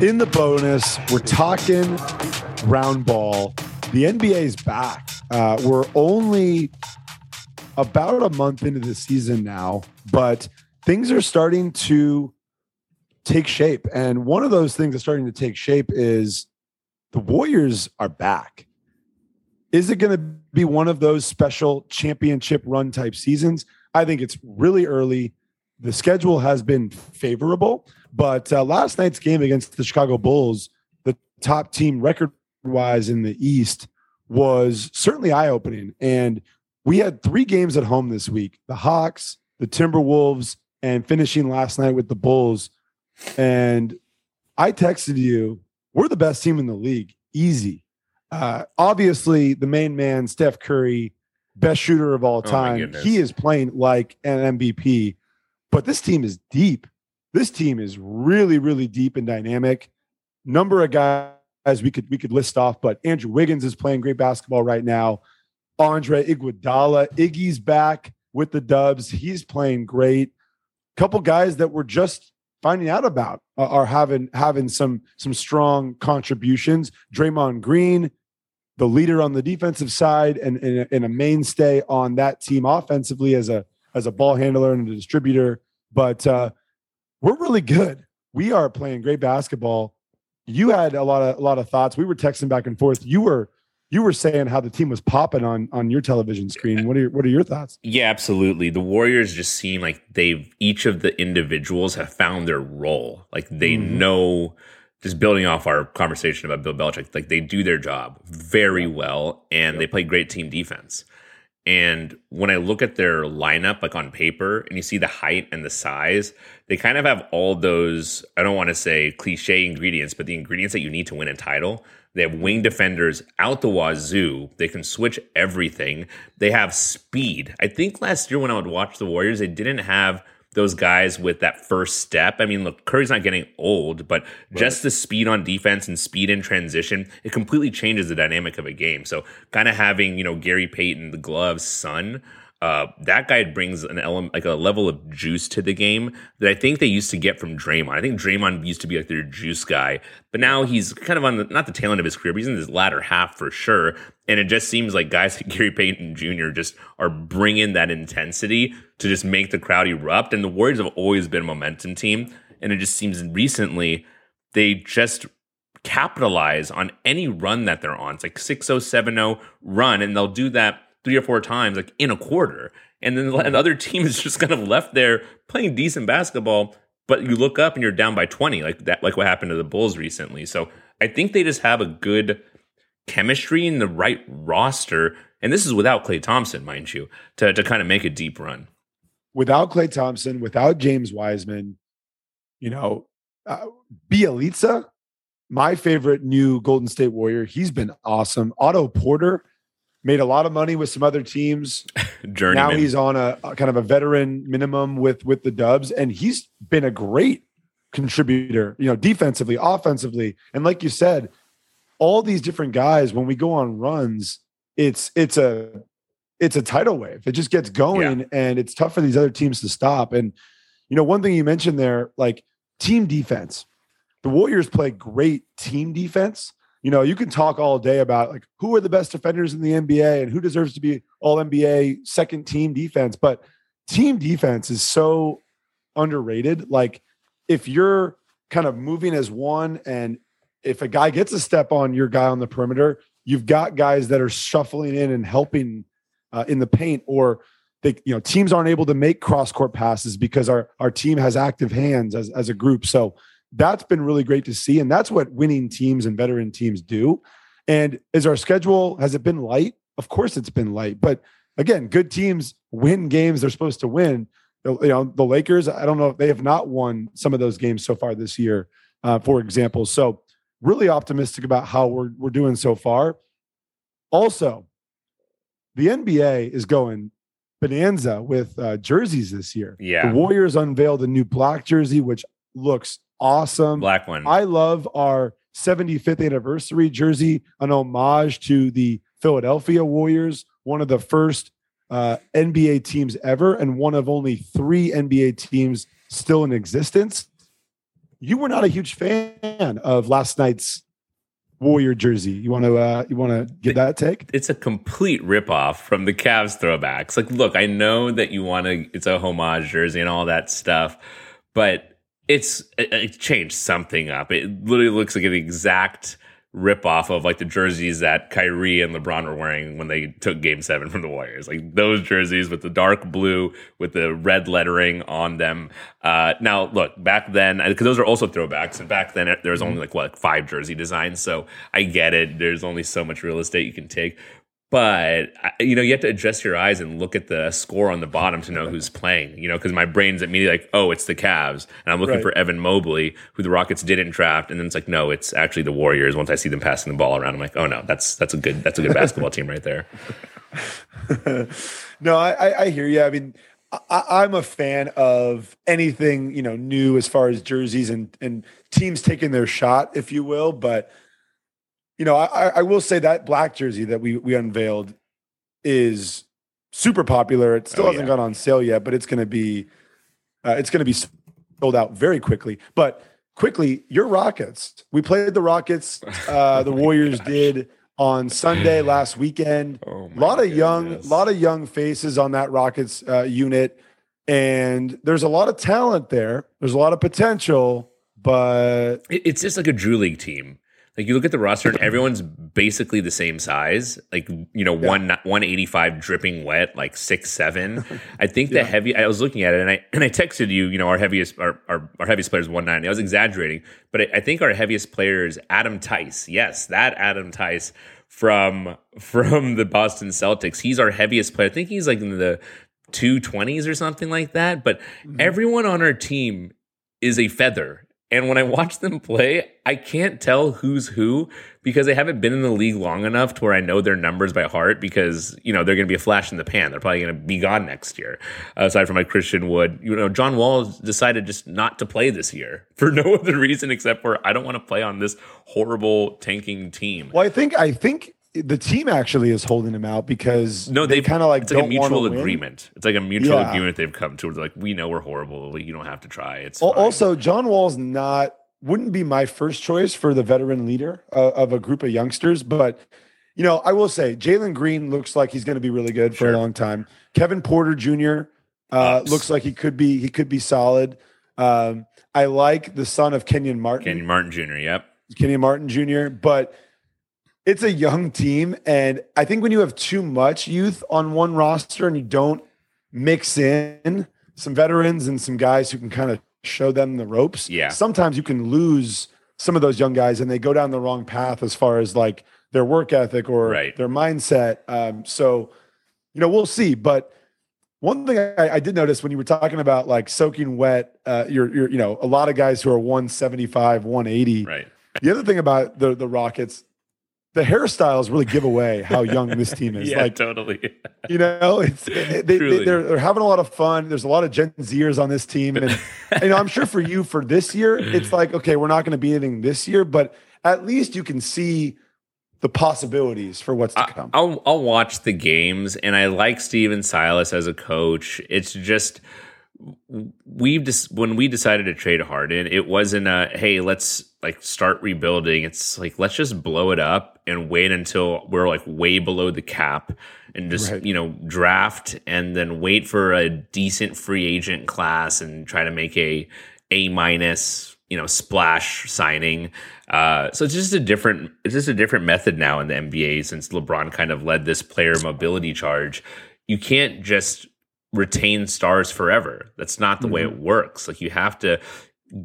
in the bonus, we're talking round ball. The NBA is back. Uh, we're only about a month into the season now, but things are starting to take shape. And one of those things that's starting to take shape is the Warriors are back. Is it going to be one of those special championship run type seasons? I think it's really early. The schedule has been favorable, but uh, last night's game against the Chicago Bulls, the top team record wise in the East, was certainly eye opening. And we had three games at home this week the Hawks, the Timberwolves, and finishing last night with the Bulls. And I texted you, we're the best team in the league, easy. Uh, obviously, the main man, Steph Curry, best shooter of all Oh, time. goodness. he is playing like an MVP, but this team is deep. This team is really, really deep and dynamic. Number of guys we could we could list off, but Andrew Wiggins is playing great basketball right now. Andre Iguodala, Iggy's back with the Dubs. He's playing great. Couple guys that we're just finding out about are- having having some some strong contributions. Draymond Green, the leader on the defensive side, and, and, and a mainstay on that team offensively as a as a ball handler and a distributor. But uh, we're really good. We are playing great basketball. You had a lot of a lot of thoughts. We were texting back and forth. You were you were saying how the team was popping on on your television screen. What are your, what are your thoughts? Yeah, absolutely. The Warriors just seem like they've each of the individuals have found their role. Like they Mhm. know just building off our conversation about Bill Belichick, like they do their job very well and they play great team defense. And when I look at their lineup, like on paper, and you see the height and the size, they kind of have all those, I don't want to say cliche ingredients, but the ingredients that you need to win a title. They have wing defenders out the wazoo. They can switch everything. They have speed. I think last year when I would watch the Warriors, they didn't have those guys with that first step. I mean, look, Curry's not getting old, but just the speed on defense and speed in transition, it completely changes the dynamic of a game. So, kind of having, you know, Gary Payton, the gloves son, uh, that guy brings an element, like a level of juice to the game that I think they used to get from Draymond. I think Draymond used to be like their juice guy, but now he's kind of on the, not the tail end of his career, but he's in his latter half for sure. And it just seems like guys like Gary Payton Jr. just are bringing that intensity to just make the crowd erupt. And the Warriors have always been a momentum team. And it just seems recently they just capitalize on any run that they're on. It's like 6 0, 7 0 run, and they'll do that three or four times, like in a quarter. And then the other team is just kind of left there playing decent basketball, but you look up and you're down by 20, like that, like what happened to the Bulls recently. So I think they just have a good chemistry in the right roster. And this is without Klay Thompson, mind you, to, to kind of make a deep run. Without Klay Thompson, without James Wiseman, you know, uh, Bjelica, my favorite new Golden State Warrior. He's been awesome. Otto Porter made a lot of money with some other teams. Journeyman. Now he's on a, a kind of a veteran minimum with with the Dubs, and he's been a great contributor. You know, defensively, offensively, and like you said, all these different guys. When we go on runs, it's it's a it's a tidal wave. It just gets going, and it's tough for these other teams to stop. And you know, one thing you mentioned there, like team defense. The Warriors play great team defense. You know, you can talk all day about like who are the best defenders in the NBA and who deserves to be all NBA second team defense, but team defense is so underrated. Like if you're kind of moving as one and if a guy gets a step on your guy on the perimeter, you've got guys that are shuffling in and helping uh, in the paint or they, you know, teams aren't able to make cross court passes because our our team has active hands as as a group. So that's been really great to see, and that's what winning teams and veteran teams do. And is our schedule has it been light? Of course, it's been light, but again, good teams win games they're supposed to win. You know, the Lakers. I don't know if they have not won some of those games so far this year, uh, for example. So really optimistic about how we're we're doing so far. Also, the NBA is going bonanza with uh, jerseys this year. Yeah. The Warriors unveiled a new black jersey, which looks awesome. Black one. I love our 75th anniversary jersey, an homage to the Philadelphia Warriors, one of the first uh, NBA teams ever, and one of only three NBA teams still in existence. you were not a huge fan of last night's Warrior jersey. You want to uh, you want to get that take? It's a complete ripoff from the Cavs throwbacks. Like, look, I know that you want to. It's a homage jersey and all that stuff, but it's it, it changed something up. It literally looks like an exact rip off of like the jerseys that Kyrie and LeBron were wearing when they took game seven from the Warriors. Like those jerseys with the dark blue with the red lettering on them. Uh, now, look, back then, uh, because those are also throwbacks, and back then uh, there was mm-hmm. only like what, like five jersey designs. So I get it. There's only so much real estate you can take. But you know, you have to adjust your eyes and look at the score on the bottom to know who's playing. You know, because my brain's immediately like, "Oh, it's the Cavs," and I'm looking right. for Evan Mobley, who the Rockets didn't draft, and then it's like, "No, it's actually the Warriors." Once I see them passing the ball around, I'm like, "Oh no, that's that's a good that's a good basketball team right there." no, I, I hear you. I mean, I, am a fan of anything you know new as far as jerseys and and teams taking their shot, if you will, but you know, I, I will say that black jersey that we we unveiled is super popular. It still oh, hasn't yeah. gone on sale yet, but it's going to be uh, it's going to be sold out very quickly. But quickly, your Rockets. We played the Rockets. Uh, the Warriors gosh. did on Sunday last weekend. Oh a lot of goodness. young, a lot of young faces on that Rockets uh, unit, and there's a lot of talent there. There's a lot of potential, but it's just like a Drew League team. Like you look at the roster and everyone's basically the same size. Like you know, yeah. one one eighty five dripping wet, like six seven. I think yeah. the heavy. I was looking at it and I and I texted you. You know, our heaviest our our, our heaviest player is one ninety. I was exaggerating, but I, I think our heaviest player is Adam Theis. Yes, that Adam Theis from from the Boston Celtics. He's our heaviest player. I think he's like in the two twenties or something like that. But mm-hmm. everyone on our team is a feather and when I watch them play, I can't tell who's who because they haven't been in the league long enough to where I know their numbers by heart because, you know, they're going to be a flash in the pan. They're probably going to be gone next year. aside from like Christian Wood, you know, John Wall decided just not to play this year for no other reason except for I don't want to play on this horrible tanking team. Well, I think, I think the team actually is holding him out because no, they kind of like it's like a mutual agreement. It's like a mutual yeah. agreement they've come to. Like, we know we're horrible. You don't have to try. It's also John Wall's not wouldn't be my first choice for the veteran leader uh, of a group of youngsters, but you know I will say Jalen Green looks like he's going to be really good for sure. a long time. Kevin Porter Jr. Uh, looks like he could be he could be solid. Um, I like the son of Kenyon Martin. Kenyon Martin Jr. Yep. Kenyon Martin Jr. But it's a young team. And I think when you have too much youth on one roster and you don't mix in some veterans and some guys who can kind of show them the ropes, yeah. sometimes you can lose some of those young guys and they go down the wrong path as far as like their work ethic or right. their mindset. Um, so, you know, we'll see. But one thing I, I, did notice when you were talking about like soaking wet, uh, you're, you're, you know, a lot of guys who are 175, 180. Right. The other thing about the the Rockets, the hairstyles really give away how young this team is. yeah, like totally. you know, it's they, they, are they're, they're having a lot of fun. There's a lot of Gen Zers on this team, and you know, I'm sure for you for this year, it's like okay, we're not going to be anything this year, but at least you can see the possibilities for what's to come. I'll I'll watch the games, and I like Stephen Silas as a coach. It's just we've just when we decided to trade Harden, it wasn't a hey, let's like start rebuilding. It's like let's just blow it up and wait until we're like way below the cap and just right. you know draft and then wait for a decent free agent class and try to make a A minus you know splash signing. Uh, so it's just a different it's just a different method now in the NBA since LeBron kind of led this player mobility charge. You can't just retain stars forever. That's not the mm-hmm. way it works. Like you have to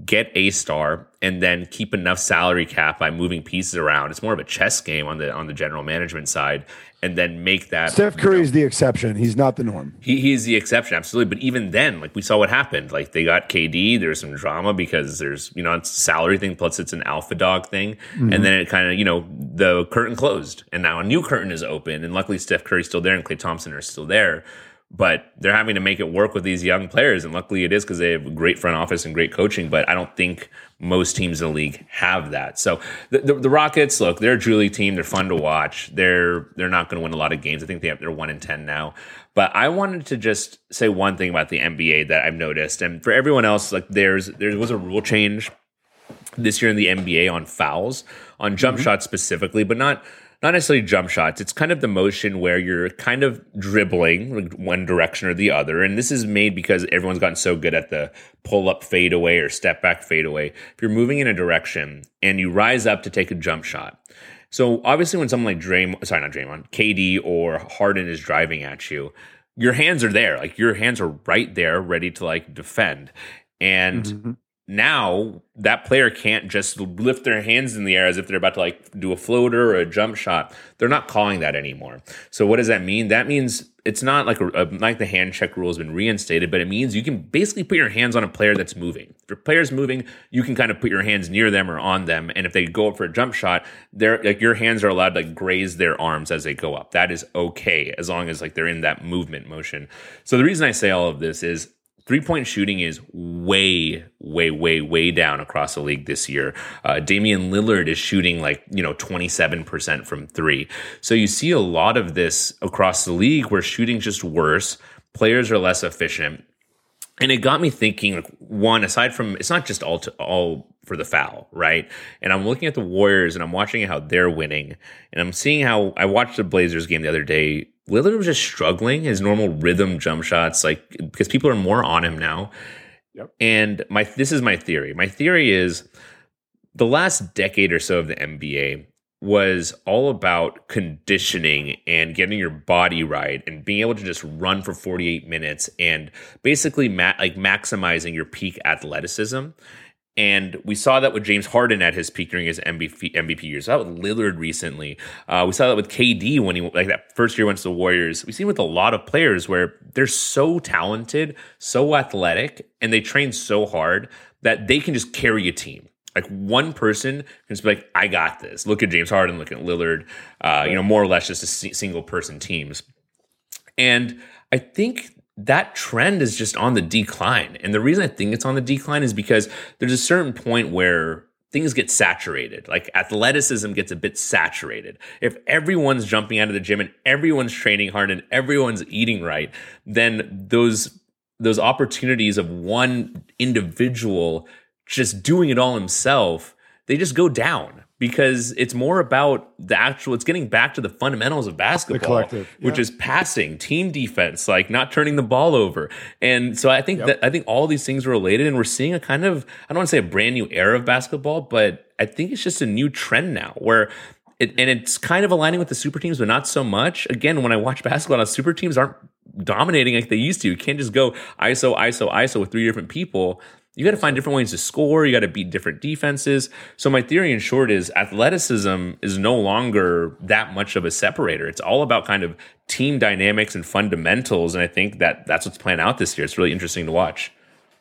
get a star and then keep enough salary cap by moving pieces around. It's more of a chess game on the on the general management side, and then make that. Steph Curry is the exception. He's not the norm. He he's the exception, absolutely. But even then, like we saw what happened. Like they got KD. There's some drama because there's you know it's a salary thing plus it's an alpha dog thing, mm-hmm. and then it kind of you know the curtain closed, and now a new curtain is open, and luckily Steph Curry's still there and Klay Thompson are still there but they're having to make it work with these young players. And luckily it is because they have a great front office and great coaching. But I don't think most teams in the league have that. So the, the, the Rockets, look, they're a Julie team. They're fun to watch. They're they're not going to win a lot of games. I think they have they're one in ten now. But I wanted to just say one thing about the NBA that I've noticed, and for everyone else, like there's there was a rule change this year in the NBA on fouls, on jump mm-hmm. shots specifically, but not not necessarily jump shots. It's kind of the motion where you're kind of dribbling one direction or the other. And this is made because everyone's gotten so good at the pull up fadeaway or step back fadeaway. If you're moving in a direction and you rise up to take a jump shot. So obviously when someone like Draymond, sorry, not Draymond, KD or Harden is driving at you, your hands are there. Like your hands are right there ready to like defend. And mm-hmm now that player can't just lift their hands in the air as if they're about to like do a floater or a jump shot. They're not calling that anymore. So what does that mean? That means it's not like a, like the hand check rule has been reinstated, but it means you can basically put your hands on a player that's moving. If your player's moving, you can kind of put your hands near them or on them, and if they go up for a jump shot, they're like your hands are allowed to like graze their arms as they go up. That is okay as long as like they're in that movement motion. So the reason I say all of this is three point shooting is way, way, way, way down across the league this year. Uh, Damian Lillard is shooting like, you know, 27% from three. So you see a lot of this across the league where shooting's just worse. Players are less efficient. And it got me thinking, like, one, aside from, it's not just all to all for the foul, right? And I'm looking at the Warriors and I'm watching how they're winning. And I'm seeing how I watched the Blazers game the other day Lillard was just struggling his normal rhythm jump shots, like because people are more on him now. Yep. And my this is my theory. My theory is the last decade or so of the NBA was all about conditioning and getting your body right and being able to just run for 48 minutes and basically ma- like maximizing your peak athleticism. And we saw that with James Harden at his peak during his MVP, MVP years. That with Lillard recently. Uh, we saw that with KD when he like that first year went to the Warriors. We see with a lot of players where they're so talented, so athletic, and they train so hard that they can just carry a team. Like one person can just be like, "I got this." Look at James Harden. Look at Lillard. Uh, you know, more or less just a single person teams. And I think that trend is just on the decline. And the reason I think it's on the decline is because there's a certain point where things get saturated. Like athleticism gets a bit saturated. If everyone's jumping out of the gym and everyone's training hard and everyone's eating right, then those those opportunities of one individual just doing it all himself, they just go down because it's more about the actual it's getting back to the fundamentals of basketball yeah. which is passing team defense like not turning the ball over and so i think yep. that i think all these things are related and we're seeing a kind of i don't want to say a brand new era of basketball but i think it's just a new trend now where it, and it's kind of aligning with the super teams but not so much again when i watch basketball the super teams aren't dominating like they used to you can't just go iso iso iso with three different people you got to find different ways to score. You got to beat different defenses. So my theory in short is athleticism is no longer that much of a separator. It's all about kind of team dynamics and fundamentals. And I think that that's what's playing out this year. It's really interesting to watch.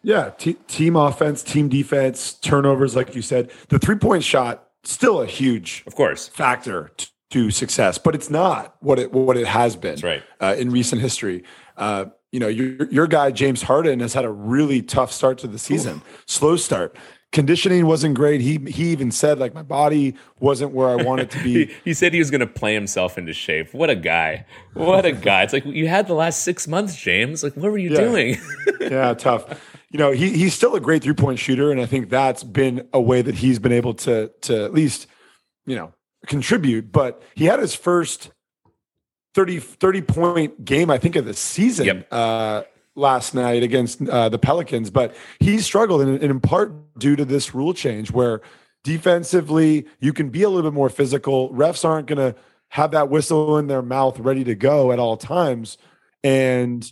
Yeah, t- team offense, team defense, turnovers, like you said. The three point shot still a huge, of course, factor t- to success, but it's not what it what it has been. right. Uh, in recent history. Uh, you know, your your guy James Harden has had a really tough start to the season, Oof. slow start. Conditioning wasn't great. He he even said like my body wasn't where I wanted to be. he, he said he was going to play himself into shape. What a guy! What a guy! It's like you had the last six months, James. Like what were you yeah. doing? yeah, tough. You know, he he's still a great three point shooter, and I think that's been a way that he's been able to to at least you know contribute. But he had his first 30, 30 point game, I think, of the season yep. uh, last night against uh, the Pelicans. But he struggled, and, and in part due to this rule change where defensively you can be a little bit more physical. Refs aren't going to have that whistle in their mouth ready to go at all times. And,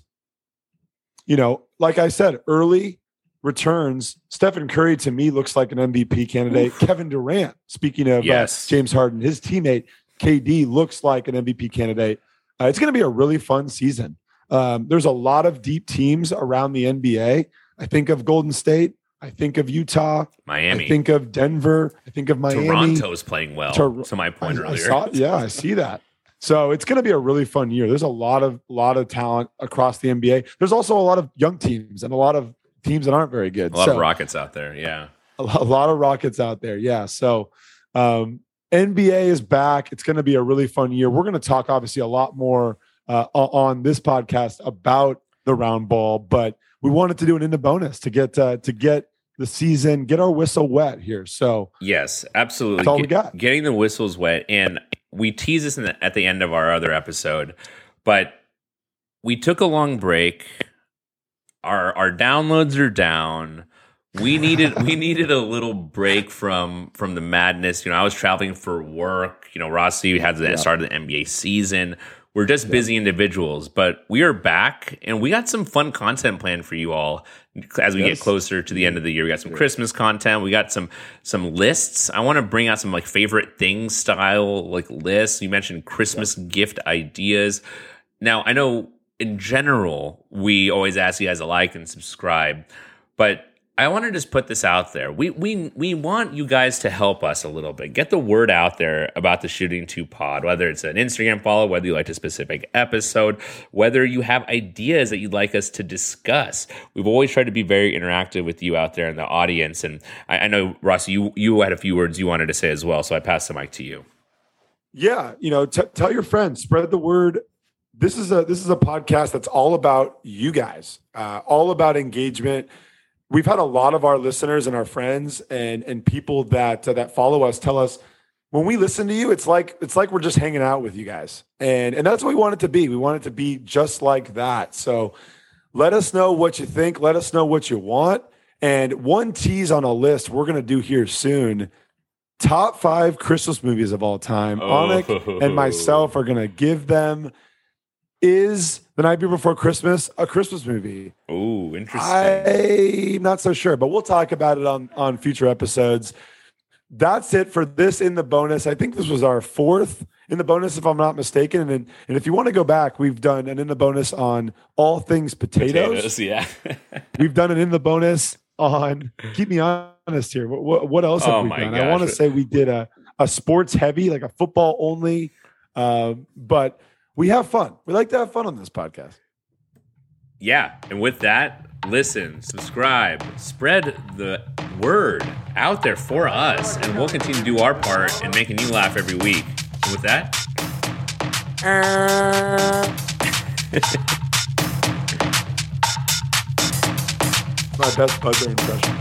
you know, like I said, early returns, Stephen Curry to me looks like an MVP candidate. Oof. Kevin Durant, speaking of uh, yes. uh, James Harden, his teammate KD looks like an MVP candidate. Uh, it's going to be a really fun season. Um, there's a lot of deep teams around the NBA. I think of Golden State. I think of Utah, Miami. I think of Denver. I think of Miami. Toronto's playing well. Tor- to my point I, earlier. I saw, yeah, I see that. So it's going to be a really fun year. There's a lot of lot of talent across the NBA. There's also a lot of young teams and a lot of teams that aren't very good. A lot so, of rockets out there. Yeah, a, a lot of rockets out there. Yeah. So um, NBA is back. It's going to be a really fun year. We're going to talk obviously a lot more uh, on this podcast about the round ball, but we wanted to do an in the bonus to get uh, to get the season, get our whistle wet here. So yes, absolutely. That's all we got. Getting the whistles wet, and we tease this the, at the end of our other episode, but we took a long break. Our our downloads are down. We needed we needed a little break from from the madness. You know, I was traveling for work. You know, Rossi had the yeah. start of the NBA season. We're just busy individuals, but we are back and we got some fun content planned for you all as we yes. get closer to the end of the year. We got some Christmas content. We got some some lists. I want to bring out some like favorite things style like lists. You mentioned Christmas gift ideas. Now, I know in general we always ask you guys to like and subscribe, but I want to just put this out there. We we we want you guys to help us a little bit. Get the word out there about the Shooting Two Pod, whether it's an Instagram follow, whether you like a specific episode, whether you have ideas that you'd like us to discuss. We've always tried to be very interactive with you out there in the audience. And I, I know, Ross, you you had a few words you wanted to say as well, so I pass the mic to you. Yeah, you know, t- tell your friends, spread the word. This is a this is a podcast that's all about you guys, uh, all about engagement we've had a lot of our listeners and our friends and and people that uh, that follow us tell us when we listen to you it's like it's like we're just hanging out with you guys. And and that's what we want it to be. We want it to be just like that. So let us know what you think. Let us know what you want. And one tease on a list we're going to do here soon. Top five christmas movies of all time. Oh. Aunik and myself are going to give them is The Night Before Christmas a Christmas movie? Oh, interesting. I'm not so sure, but we'll talk about it on on future episodes. That's it for this in the bonus. I think this was our fourth in the bonus, if I'm not mistaken. And and if you want to go back, we've done an in the bonus on all things potatoes. potatoes yeah, we've done an in the bonus on. Keep me honest here. What, what else have oh we done? Gosh. I want to say we did a a sports heavy, like a football only, uh, but we have fun. We like to have fun on this podcast. Yeah. And with that, listen, subscribe, spread the word out there for us, and we'll continue to do our part in making you laugh every week. And with that, uh. my best buzzer impression.